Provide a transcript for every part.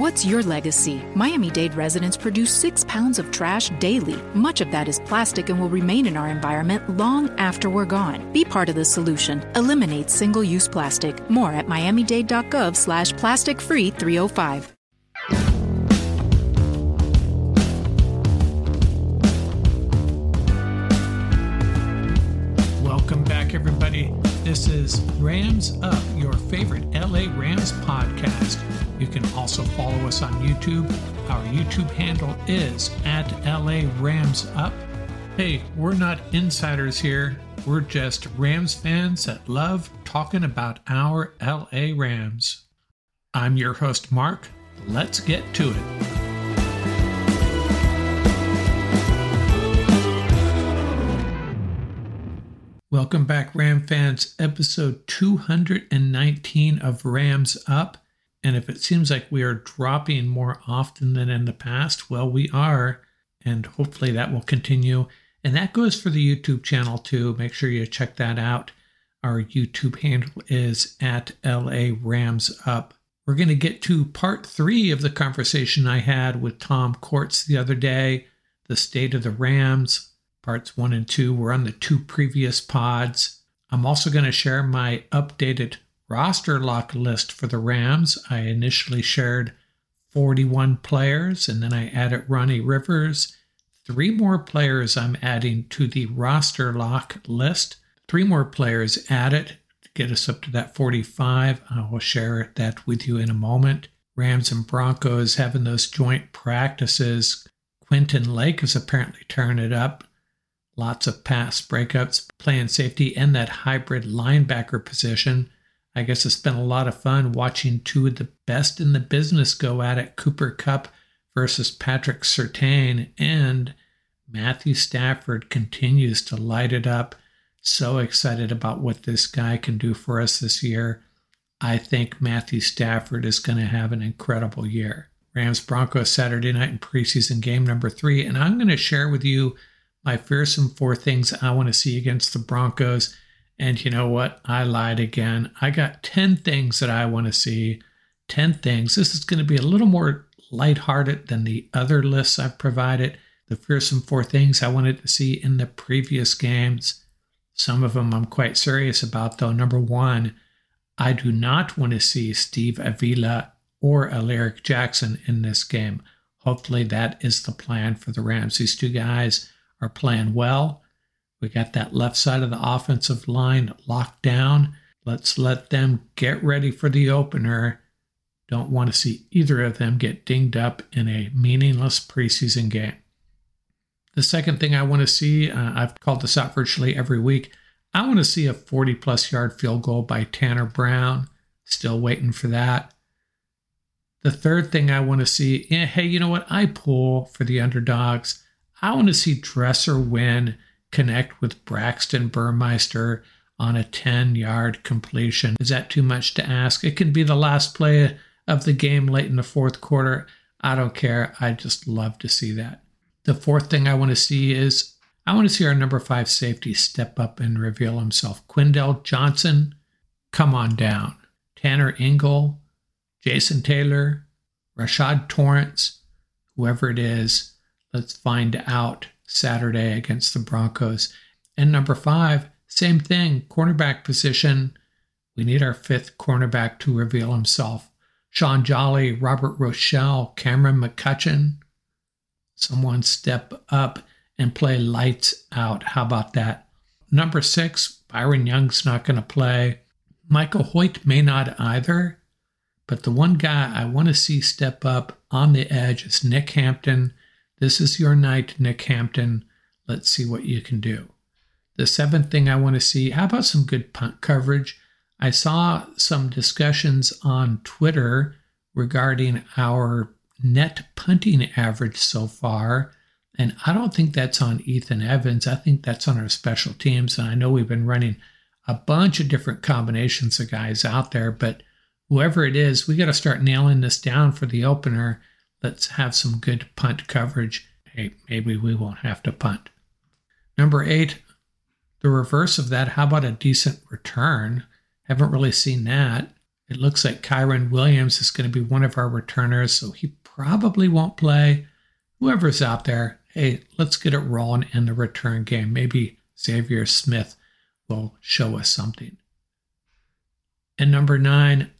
What's your legacy? Miami Dade residents produce six pounds of trash daily. Much of that is plastic and will remain in our environment long after we're gone. Be part of the solution. Eliminate single-use plastic. More at miamidade.gov slash plastic free 305. Welcome back, everybody. This is Rams Up, your favorite LA Rams podcast. You can also follow us on YouTube. Our YouTube handle is at LA Rams Up. Hey, we're not insiders here. We're just Rams fans that love talking about our LA Rams. I'm your host, Mark. Let's get to it. Welcome back, Ram fans. Episode 219 of Rams Up. And if it seems like we are dropping more often than in the past, well, we are. And hopefully that will continue. And that goes for the YouTube channel too. Make sure you check that out. Our YouTube handle is at LA Rams Up. We're going to get to part three of the conversation I had with Tom Courts the other day, the state of the Rams, Parts one and two were on the two previous pods. I'm also going to share my updated roster lock list for the Rams. I initially shared 41 players and then I added Ronnie Rivers. Three more players I'm adding to the roster lock list. Three more players added to get us up to that 45. I will share that with you in a moment. Rams and Broncos having those joint practices. Quentin Lake is apparently tearing it up. Lots of pass breakups, playing safety, and that hybrid linebacker position. I guess it's been a lot of fun watching two of the best in the business go at it Cooper Kupp versus Patrick Surtain. And Matthew Stafford continues to light it up. So excited about what this guy can do for us this year. I think Matthew Stafford is going to have an incredible year. Rams Broncos Saturday night in preseason game number three. And I'm going to share with you my fearsome four things I want to see against the Broncos. And you know what? I lied again. I got 10 things that I want to see. 10 things. This is going to be a little more lighthearted than the other lists I've provided. The fearsome four things I wanted to see in the previous games. Some of them I'm quite serious about, though. Number one, I do not want to see Steve Avila or Alaric Jackson in this game. Hopefully, that is the plan for the Rams. These two guys are playing well. We got that left side of the offensive line locked down. Let's let them get ready for the opener. Don't want to see either of them get dinged up in a meaningless preseason game. The second thing I want to see, uh, I've called this out virtually every week. I want to see a 40 plus yard field goal by Tanner Brown. Still waiting for that. The third thing I want to see, yeah, hey, you know what? I pull for the underdogs. I want to see Dresser Winn connect with Braxton Burmeister on a 10 yard completion. Is that too much to ask? It can be the last play of the game late in the fourth quarter. I don't care. I just love to see that. The fourth thing I want to see is I want to see our number five safety step up and reveal himself. Quindell Johnson, come on down. Tanner Ingle, Jason Taylor, Rashad Torrence, whoever it is, Let's find out Saturday against the Broncos. And number five, same thing, cornerback position. We need our fifth cornerback to reveal himself. Shaun Jolly, Robert Rochelle, Cameron McCutcheon. Someone step up and play lights out. How about that? Number six, Byron Young's not going to play. Michael Hoecht may not either. But the one guy I want to see step up on the edge is Nick Hampton. This is your night, Nick Hampton. Let's see what you can do. The seventh thing I want to see how about some good punt coverage? I saw some discussions on Twitter regarding our net punting average so far. And I don't think that's on Ethan Evans. I think that's on our special teams. And I know we've been running a bunch of different combinations of guys out there, but whoever it is, we got to start nailing this down for the opener Let's have some good punt coverage. Hey, maybe we won't have to punt. Number eight, the reverse of that. How about a decent return? Haven't really seen that. It looks like Kyren Williams is going to be one of our returners, so he probably won't play. Whoever's out there, hey, let's get it rolling in the return game. Maybe Xavier Smith will show us something. And number nine,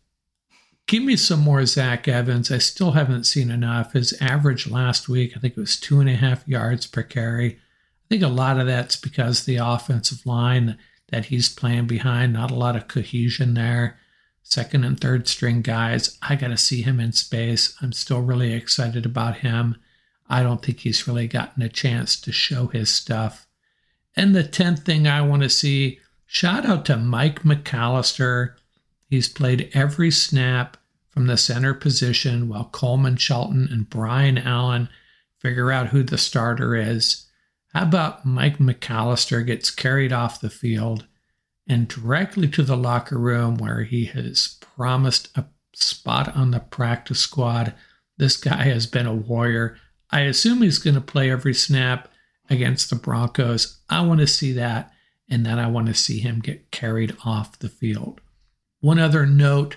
give me some more Zach Evans. I still haven't seen enough. His average last week, I think it was two and a half yards per carry. I think a lot of that's because the offensive line that he's playing behind, not a lot of cohesion there. Second and third string guys, I got to see him in space. I'm still really excited about him. I don't think he's really gotten a chance to show his stuff. And the 10th thing I want to see shout out to Mike McAllister. He's played every snap from the center position while Coleman Shelton and Brian Allen figure out who the starter is. How about Mike McAllister gets carried off the field and directly to the locker room where he has promised a spot on the practice squad? This guy has been a warrior. I assume he's going to play every snap against the Broncos. I want to see that, and then I want to see him get carried off the field. One other note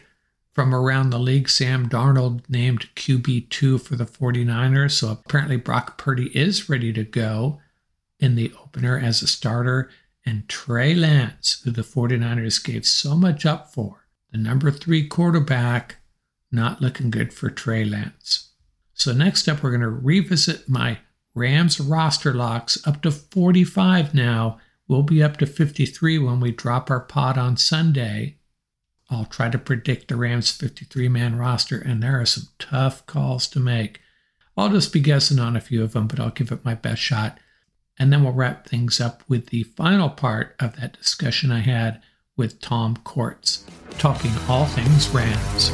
from around the league Sam Darnold named QB2 for the 49ers, so apparently Brock Purdy is ready to go in the opener as a starter. And Trey Lance, who the 49ers gave so much up for, the number three quarterback, not looking good for Trey Lance. So, next up, we're going to revisit my Rams roster locks up to 45 now. We'll be up to 53 when we drop our pod on Sunday. I'll try to predict the Rams 53 man roster, and there are some tough calls to make. I'll just be guessing on a few of them, but I'll give it my best shot. And then we'll wrap things up with the final part of that discussion I had with Tom Courts, talking all things Rams.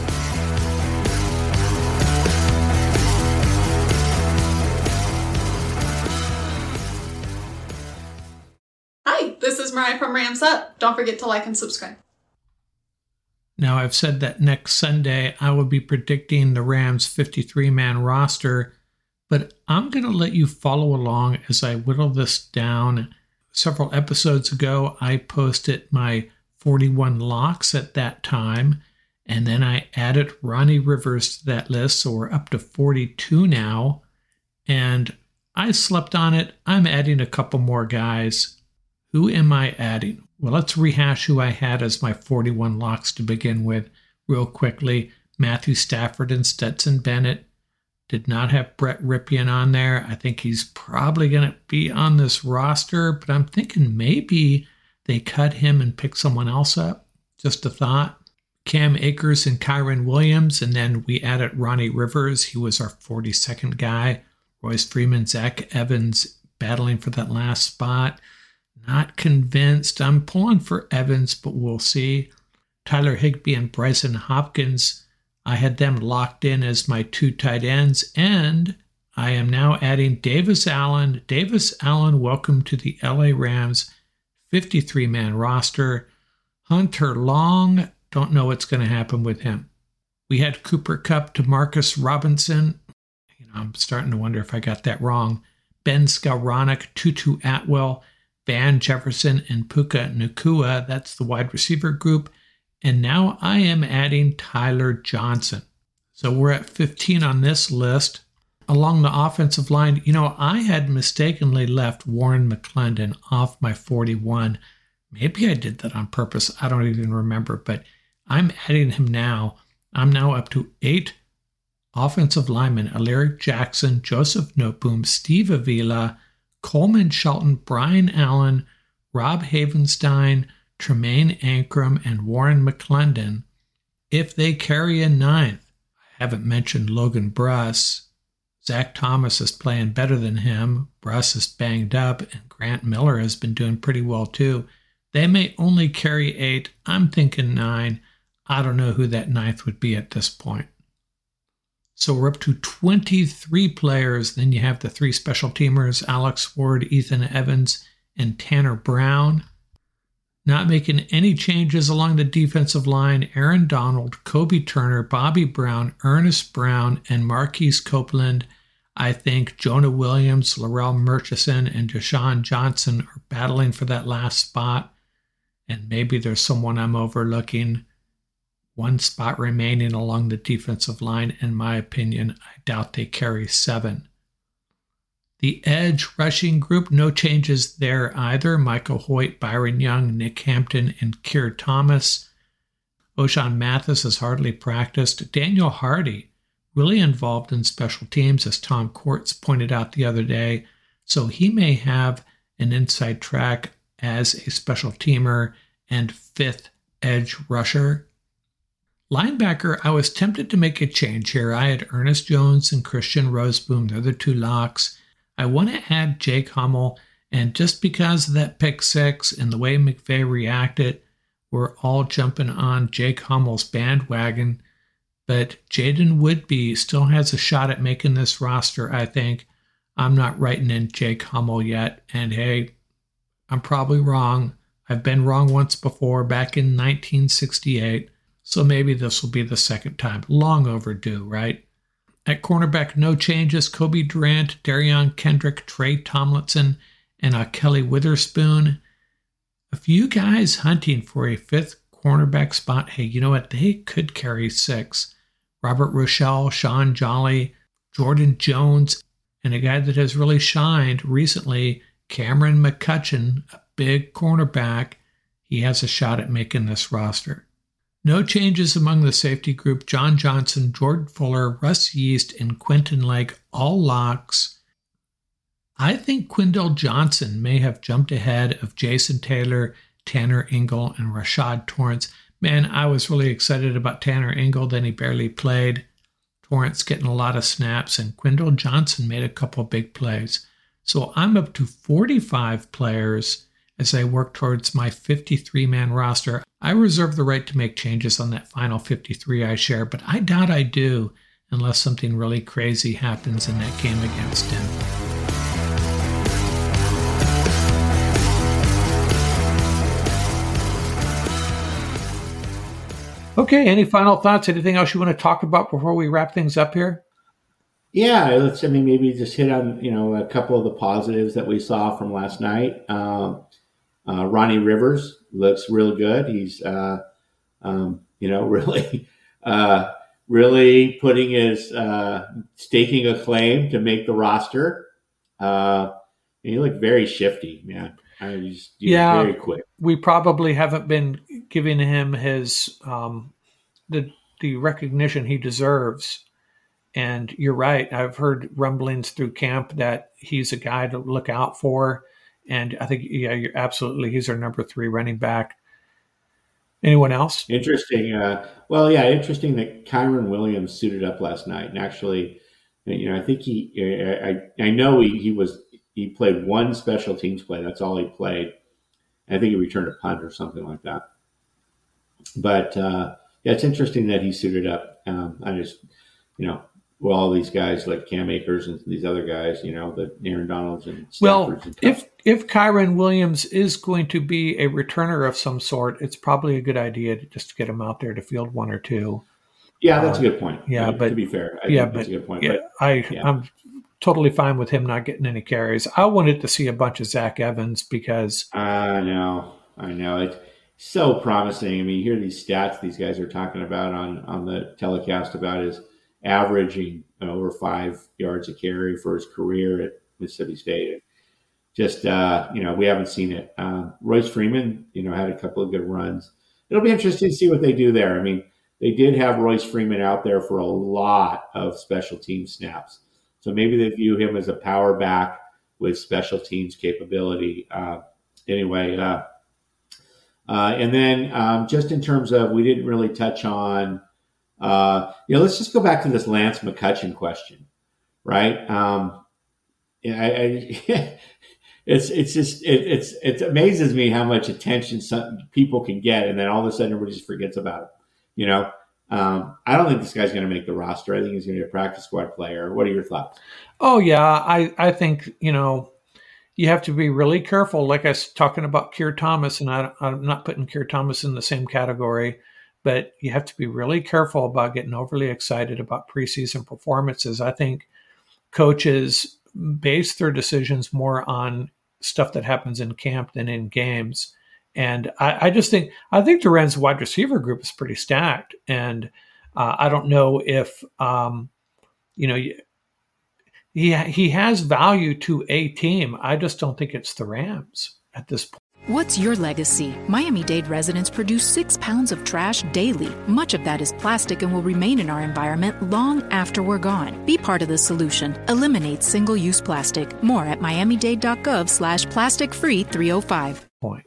Hi, this is Mariah from Rams Up. Don't forget to like and subscribe. Now, I've said that next Sunday I will be predicting the Rams 53 man roster but I'm going to let you follow along as I whittle this down. Several episodes ago, I posted my 41 locks at that time, and then I added Ronnie Rivers to that list, so we're up to 42 now. And I slept on it. I'm adding a couple more guys. Who am I adding? Well, let's rehash who I had as my 41 locks to begin with, real quickly. Matthew Stafford and Stetson Bennett, did not have Brett Rypien on there. I think he's probably going to be on this roster, but I'm thinking maybe they cut him and pick someone else up. Just a thought. Cam Akers and Kyren Williams, and then we added Ronnie Rivers. He was our 42nd guy. Royce Freeman, Zach Evans battling for that last spot. Not convinced. I'm pulling for Evans, but we'll see. Tyler Higbee and Brycen Hopkins I had them locked in as my two tight ends, and I am now adding Davis Allen. Davis Allen, welcome to the LA Rams 53 man roster. Hunter Long, don't know what's going to happen with him. We had Cooper Kupp to Marcus Robinson. You know, I'm starting to wonder if I got that wrong. Ben Skowronek, Tutu Atwell, Van Jefferson, and Puka Nacua. That's the wide receiver group. And now I am adding Tyler Johnson. So we're at 15 on this list. Along the offensive line, you know, I had mistakenly left Warren McClendon off my 41. Maybe I did that on purpose. I don't even remember, but I'm adding him now. I'm now up to eight offensive linemen Alaric Jackson, Joseph Noteboom, Steve Avila, Coleman Shelton, Brian Allen, Rob Havenstein, Tremaine Anchrum, and Warren McClendon if they carry a ninth. I haven't mentioned Logan Bruss. Zach Thomas is playing better than him. Bruss is banged up, and Grant Miller has been doing pretty well too. They may only carry eight. I'm thinking nine. I don't know who that ninth would be at this point. So we're up to 23 players. Then you have the three special teamers Alex Ward, Ethan Evans, and Tanner Brown. Not making any changes along the defensive line, Aaron Donald, Kobie Turner, Bobby Brown, Ernest Brown, and Marquise Copeland. I think Jonah Williams, Larrell Murchison, and Deshaun Johnson are battling for that last spot. And maybe there's someone I'm overlooking. One spot remaining along the defensive line. In my opinion, I doubt they carry seven. The edge rushing group, no changes there either. Michael Hoecht, Byron Young, Nick Hampton, and Keir Thomas. Ochaun Mathis has hardly practiced. Daniel Hardy, really involved in special teams, as Tom Courts pointed out the other day. So he may have an inside track as a special teamer and fifth edge rusher. Linebacker, I was tempted to make a change here. I had Ernest Jones and Christian Rozeboom, the two locks. I want to add Jake Hummel, and just because of that pick six and the way McVay reacted, we're all jumping on Jake Hummel's bandwagon. But Jaiden Woodbey still has a shot at making this roster, I think. I'm not writing in Jake Hummel yet. And hey, I'm probably wrong. I've been wrong once before back in 1968. So maybe this will be the second time. Long overdue, right? At cornerback, no changes. Cobie Durant, Derion Kendrick, Tre Tomlinson, and uh, Kelly Witherspoon. A few guys hunting for a fifth cornerback spot. Hey, you know what? They could carry six. Robert Rochelle, Shaun Jolly, Jordan Jones, and a guy that has really shined recently, Cameron McCutcheon, a big cornerback. He has a shot at making this roster. No changes among the safety group. John Johnson, Jordan Fuller, Russ Yeast, and Quentin Lake, all locks. I think Quindell Johnson may have jumped ahead of Jason Taylor, Tanner Ingle, and Rashad Torrence. Man, I was really excited about Tanner Ingle, then he barely played. Torrence getting a lot of snaps, and Quindell Johnson made a couple big plays. So I'm up to 45 players as I work towards my 53 man roster. I reserve the right to make changes on that final 53 I share, but I doubt I do unless something really crazy happens in that game against Denver. Okay, any final thoughts? Anything else you want to talk about before we wrap things up here? Yeah, let's. I mean, maybe just hit on you know a couple of the positives that we saw from last night. Um, uh, Ronnie Rivers looks real good. He's uh, um, you know really uh, really putting his uh, staking a claim to make the roster. Uh, he looked very shifty, man. I was, yeah, very quick. We probably haven't been giving him his um, the the recognition he deserves. And you're right. I've heard rumblings through camp that he's a guy to look out for. And I think, yeah, you're absolutely. He's our number three running back. Anyone else? Interesting. Uh, well, yeah, interesting that Kyren Williams suited up last night, and actually, you know, I think he, I, I know he, he was he played one special teams play. That's all he played. I think he returned a punt or something like that. But uh, yeah, it's interesting that he suited up. Um, I just, you know, well, all these guys like Cam Akers and these other guys, you know, the Aaron Donalds and well, and if if Kyren Williams is going to be a returner of some sort, it's probably a good idea to just get him out there to field one or two. Yeah, that's uh, a good point. Yeah, but to be fair, I yeah, but, that's a good point. Yeah, but, I yeah. I'm totally fine with him not getting any carries. I wanted to see a bunch of Zach Evans because I know, I know it so promising. I mean, you hear these stats these guys are talking about on on the telecast about his averaging over five yards a carry for his career at Mississippi State. Just uh, you know, we haven't seen it. Um, Royce Freeman, you know, had a couple of good runs. It'll be interesting to see what they do there. I mean, they did have Royce Freeman out there for a lot of special team snaps, so maybe they view him as a power back with special teams capability. Uh, anyway, uh, uh, and then um, just in terms of, we didn't really touch on, uh, you know, let's just go back to this Lance McCutcheon question, right? Um, I, I, it's it's just it, it's it amazes me how much attention some people can get, and then all of a sudden everybody just forgets about it. You know, um, I don't think this guy's going to make the roster. I think he's going to be a practice squad player. What are your thoughts? Oh yeah, I I think you know you have to be really careful. Like I was talking about Keir Thomas, and I, am not putting Keir Thomas in the same category, but you have to be really careful about getting overly excited about preseason performances. I think coaches base their decisions more on stuff that happens in camp than in games. and I, I, just think I think Rams wide receiver group is pretty stacked, and uh, I don't know if um, you know he he has value to a team. I just don't think it's the Rams at this point. What's your legacy? Miami Dade residents produce six pounds of trash daily. Much of that is plastic and will remain in our environment long after we're gone. Be part of the solution. Eliminate single-use plastic. More at miamidade.gov slash plastic free 305. Point.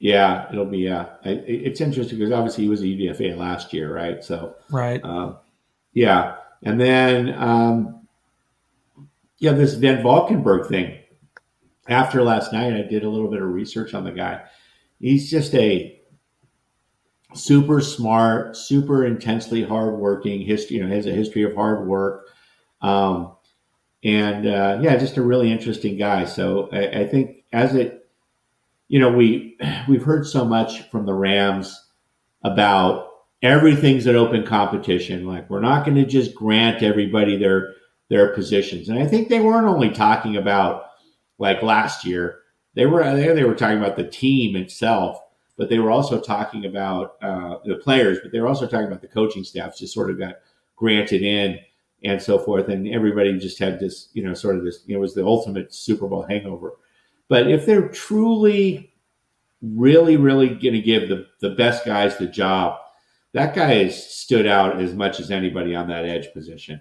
Yeah, it'll be, yeah. it's interesting because obviously he was a UDFA last year, right? So, right. Uh, yeah. And then, um, yeah, this VanValkenburg thing after last night, I did a little bit of research on the guy. He's just a super smart, super intensely hardworking history. You know, has a history of hard work, um, and uh, yeah, just a really interesting guy. So I, I think as it, you know, we we've heard so much from the Rams about everything's an open competition. Like we're not going to just grant everybody their their positions, and I think they weren't only talking about like last year, they were there. They were talking about the team itself, but they were also talking about uh, the players. But they were also talking about the coaching staffs just sort of got granted in and so forth, and everybody just had this, you know, sort of this. It was the ultimate Super Bowl hangover. But if they're truly, really, really going to give the the best guys the job, that guy has stood out as much as anybody on that edge position.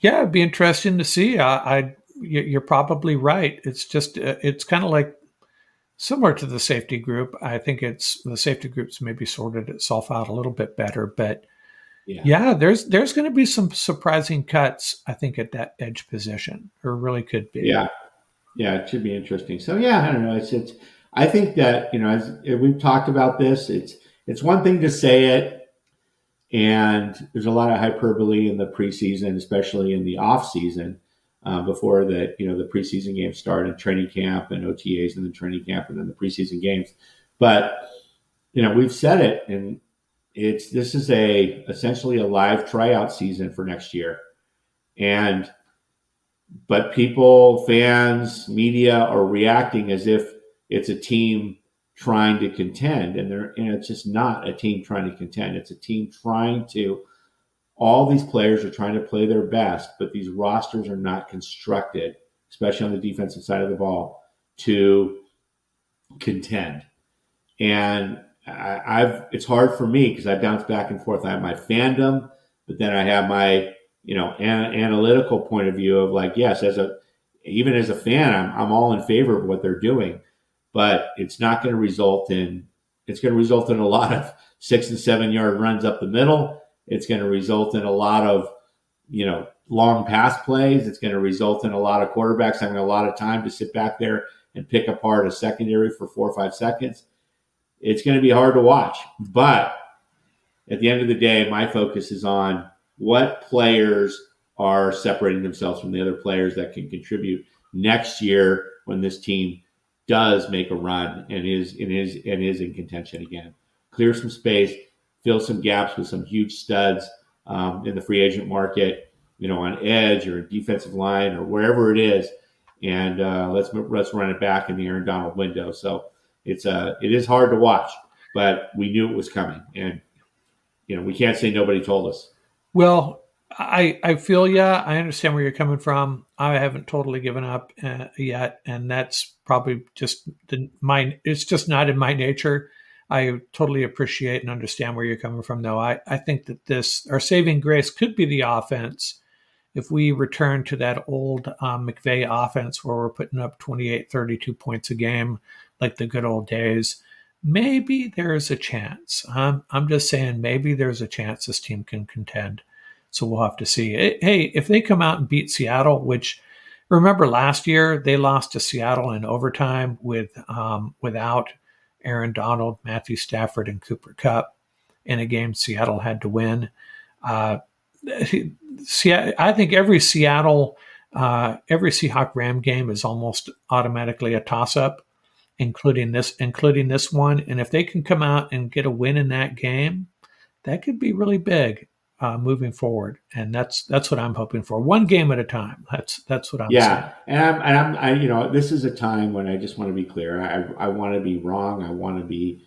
Yeah, it'd be interesting to see. I, I you're probably right. It's just uh, it's kind of like similar to the safety group. I think it's the safety groups maybe sorted itself out a little bit better, but yeah, yeah there's there's going to be some surprising cuts. I think at that edge position, or really could be. Yeah, yeah, it should be interesting. So yeah, I don't know. It's it's. I think that you know, as we've talked about this, it's it's one thing to say it, and there's a lot of hyperbole in the preseason, especially in the off season uh, before the you know the preseason games start and training camp and OTAs and then training camp and then the preseason games. But you know we've said it, and it's this is a essentially a live tryout season for next year, and but people, fans, media are reacting as if it's a team trying to contend, and they're and it's just not a team trying to contend. It's a team trying to all these players are trying to play their best, but these rosters are not constructed, especially on the defensive side of the ball, to contend. And I, have it's hard for me because I bounce back and forth. I have my fandom, but then I have my you know an, analytical point of view of like yes, as a even as a fan, I'm I'm all in favor of what they're doing, but it's not going to result in it's going to result in a lot of six and seven yard runs up the middle it's going to result in a lot of, you know, long pass plays. It's going to result in a lot of quarterbacks having a lot of time to sit back there and pick apart a secondary for four or five seconds. It's going to be hard to watch. But at the end of the day, my focus is on what players are separating themselves from the other players that can contribute next year when this team does make a run and is and is and is in contention again. Clear some space, fill some gaps with some huge studs um, in the free agent market, you know, on edge or defensive line or wherever it is, and uh, let's let's run it back in the Aaron Donald window. So it's uh, it is hard to watch, but we knew it was coming, and you know we can't say nobody told us. Well, I I feel yeah, I understand where you're coming from. I haven't totally given up uh, yet, and that's probably just the my. It's just not in my nature I totally appreciate and understand where you're coming from, though. I, I think that this, our saving grace could be the offense if we return to that old um, McVay offense where we're putting up 28, 32 points a game like the good old days. Maybe there's a chance. Um, I'm just saying, maybe there's a chance this team can contend. So we'll have to see. Hey, if they come out and beat Seattle, which remember last year they lost to Seattle in overtime with um, without Aaron Donald, Matthew Stafford, and Cooper Kupp in a game Seattle had to win. Uh, I think every Seattle, uh, every Seahawk Ram game is almost automatically a toss up, including this, including this one. And if they can come out and get a win in that game, that could be really big. Uh, moving forward, and that's that's what I'm hoping for. One game at a time. That's that's what I'm. Yeah, saying. and I'm, and I'm, I, you know, this is a time when I just want to be clear. I, I want to be wrong. I want to be,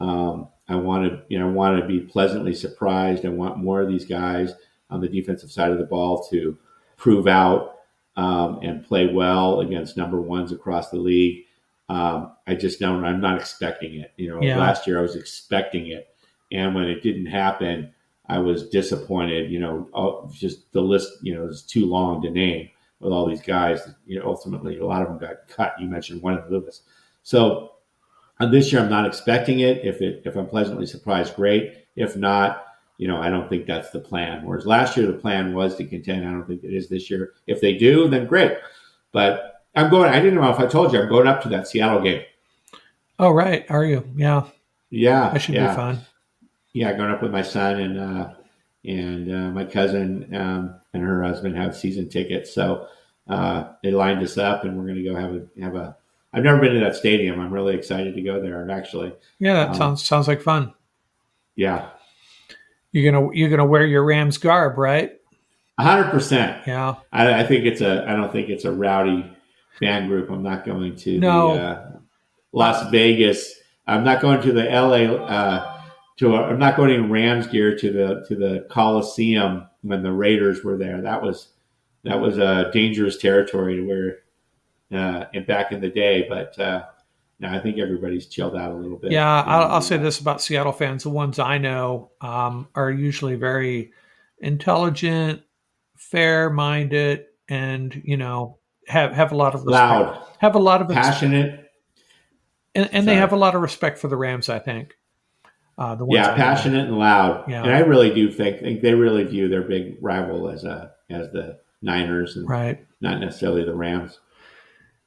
um, I want to, you know, I want to be pleasantly surprised. I want more of these guys on the defensive side of the ball to prove out um, and play well against number ones across the league. Um, I just don't. I'm not expecting it. You know, Yeah. last year I was expecting it, and when it didn't happen, I was disappointed. You know, all, just the list. You know, is too long to name with all these guys. You know, ultimately a lot of them got cut. You mentioned one of Lewis. So uh, this year I'm not expecting it. If it if I'm pleasantly surprised, great. If not, you know, I don't think that's the plan. Whereas last year the plan was to contend. I don't think it is this year. If they do, then great. But I'm going. I didn't know if I told you I'm going up to that Seattle game. Oh right, are you? Yeah, Yeah, that should yeah. be fun. Yeah, going up with my son and uh, and uh, my cousin um, and her husband have season tickets, so uh, they lined us up, and we're going to go have a have a. I've never been to that stadium. I'm really excited to go there. Actually, Yeah, that Um, sounds sounds like fun. yeah, You're gonna you're gonna wear your Rams garb, right? hundred percent. Yeah. I, I think it's a. I don't think it's a rowdy fan group. I'm not going to No. the uh, Las Vegas. I'm not going to the LA. Uh, to a, I'm not going in Rams gear to the to the Coliseum when the Raiders were there. That was that was a dangerous territory to wear uh, and back in the day. But uh, now I think everybody's chilled out a little bit. Yeah, I'll, I'll say this about Seattle fans: the ones I know um, are usually very intelligent, fair-minded, and you know have have a lot of respect. loud, Have a lot of passionate. and, and they have a lot of respect for the Rams. I think. Uh, the ones Yeah, passionate and loud. Yeah. And I really do think, think they really view their big rival as a as the Niners and Right. not necessarily the Rams.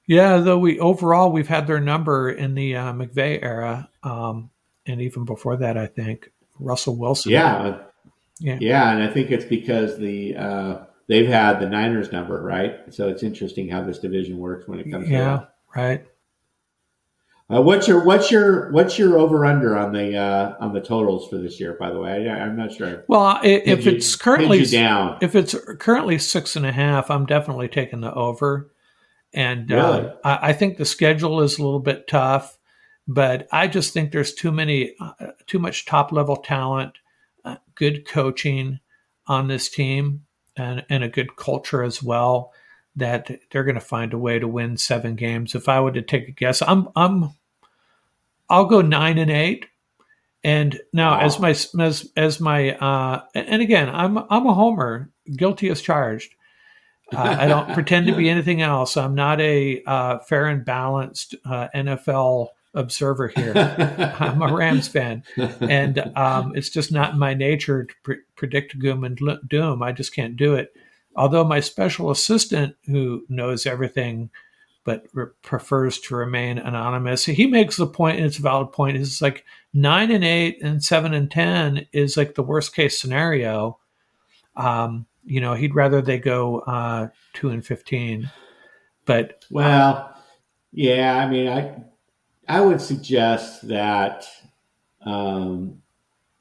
Yeah, though we overall we've had their number in the uh, McVay era, um, and even before that, I think Russell Wilson. Yeah, Yeah. yeah, and I think it's because the uh, they've had the Niners number, right? So it's interesting how this division works when it comes yeah, to right. Uh, what's your what's your what's your over under on the uh, on the totals for this year? By the way, I, I'm not sure. Well, i- if you- it's currently down, if it's currently six and a half, I'm definitely taking the over. And uh, I, I think the schedule is a little bit tough, but I just think there's too many, uh, too much top level talent, uh, good coaching on this team, and, and a good culture as well. That they're going to find a way to win seven games. If I were to take a guess, I'm I'm I'll go nine and eight. And now, Wow. as my as as my uh, and again, I'm I'm a homer, guilty as charged. Uh, I don't pretend to be anything else. I'm not a uh, fair and balanced uh, NFL observer here. I'm a Rams fan, and um, it's just not in my nature to pre- predict doom and doom. I just can't do it. Although my special assistant, who knows everything but re- prefers to remain anonymous, he makes the point, and it's a valid point. Is like nine and eight and seven and ten is like the worst case scenario. Um, you know, he'd rather they go uh, two and fifteen. But Well, yeah, I mean, I I would suggest that um,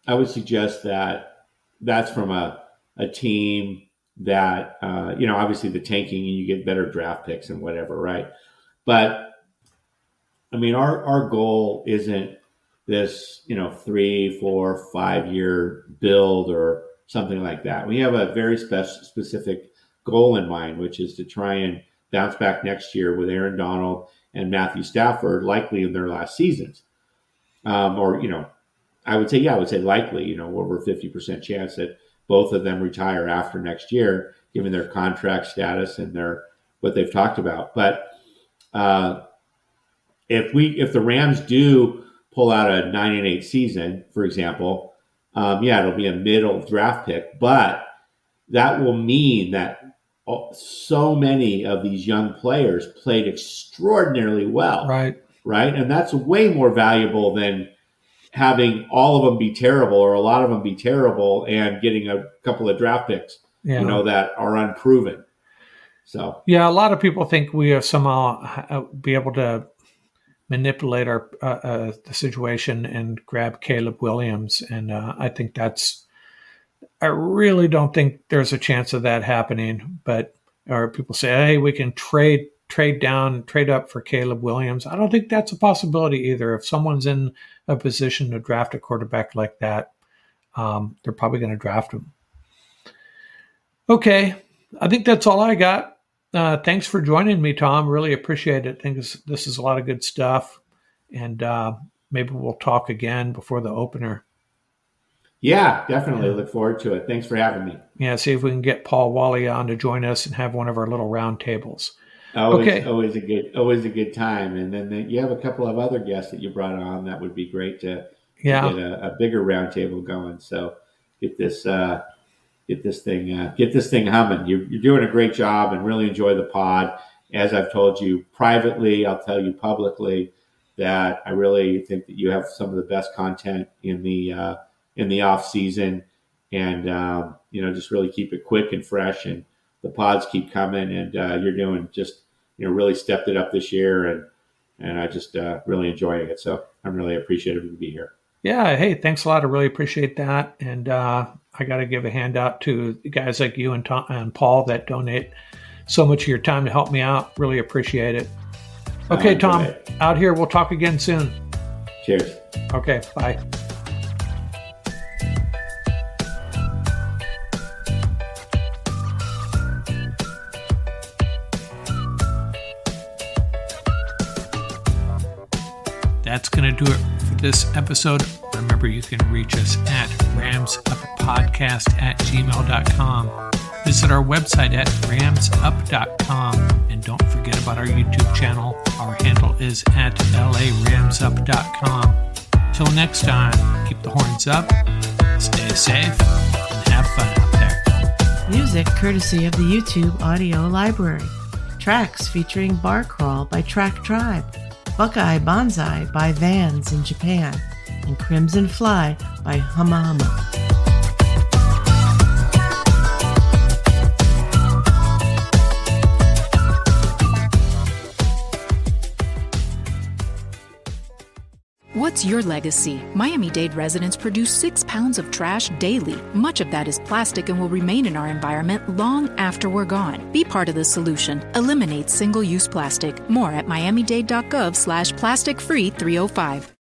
I would suggest that that's from a a team that uh, you know, obviously the tanking and you get better draft picks and whatever, right? But I mean, our our goal isn't this, you know, three, four, five year build or something like that. We have a very spec- specific goal in mind, which is to try and bounce back next year with Aaron Donald and Matthew Stafford, likely in their last seasons. Um, or, you know, I would say, yeah, I would say likely, you know, over 50% chance that both of them retire after next year, given their contract status and their what they've talked about. But uh, if we if the Rams do pull out a nine and eight season, for example, um, yeah, it'll be a middle draft pick, but that will mean that oh, so many of these young players played extraordinarily well, right, right? And that's way more valuable than having all of them be terrible or a lot of them be terrible and getting a couple of draft picks, yeah, you know, that are unproven. So yeah. A lot of people think we have somehow uh, be able to manipulate our uh, uh, the situation and grab Caleb Williams, and uh, I think that's I really don't think there's a chance of that happening. But or people say, hey, we can trade trade down, trade up for Caleb Williams. I don't think that's a possibility either. If someone's in a position to draft a quarterback like that, um, they're probably going to draft him. Okay, I think that's all I got. Uh, thanks for joining me, Tom. Really appreciate it. I think this, this is a lot of good stuff. And uh, maybe we'll talk again before the opener. Yeah, definitely. Look forward to it. Thanks for having me. Yeah, see if we can get Paul Wally on to join us and have one of our little round tables. Always, okay. always a good, always a good time. And then the, you have a couple of other guests that you brought on. That would be great to, yeah. Get a, a, bigger roundtable going. So get this, uh, get this thing, uh, get this thing humming. You're, you're doing a great job, and really enjoy the pod. As I've told you privately, I'll tell you publicly that I really think that you have some of the best content in the uh, in the off season, and um, you know just really keep it quick and fresh. And the pods keep coming, and uh, you're doing just you know really stepped it up this year, and and I just uh, really enjoying it. So I'm really appreciative to be here. Yeah, hey, thanks a lot. I really appreciate that, and uh, I got to give a handout to guys like you and Tom and Paul that donate so much of your time to help me out. Really appreciate it. Okay, Tom, out here. We'll talk again soon. Cheers. Okay, bye. Do it for this episode. Remember, you can reach us at ramsuppodcast at gmail.com. Visit our website at ramsup.com. And don't forget about our YouTube channel. Our handle is at laramsup.com. Till next time, keep the horns up, stay safe, and have fun out there. Music courtesy of the YouTube audio library. Tracks featuring Bar Crawl by Track Tribe. Buckeye Bonsai by Vans in Japan, and Crimson Fly by Hama What's your legacy? Miami Dade residents produce six pounds of trash daily. Much of that is plastic and will remain in our environment long after we're gone. Be part of the solution. Eliminate single-use plastic. More at miamidade.gov slash plastic free 305.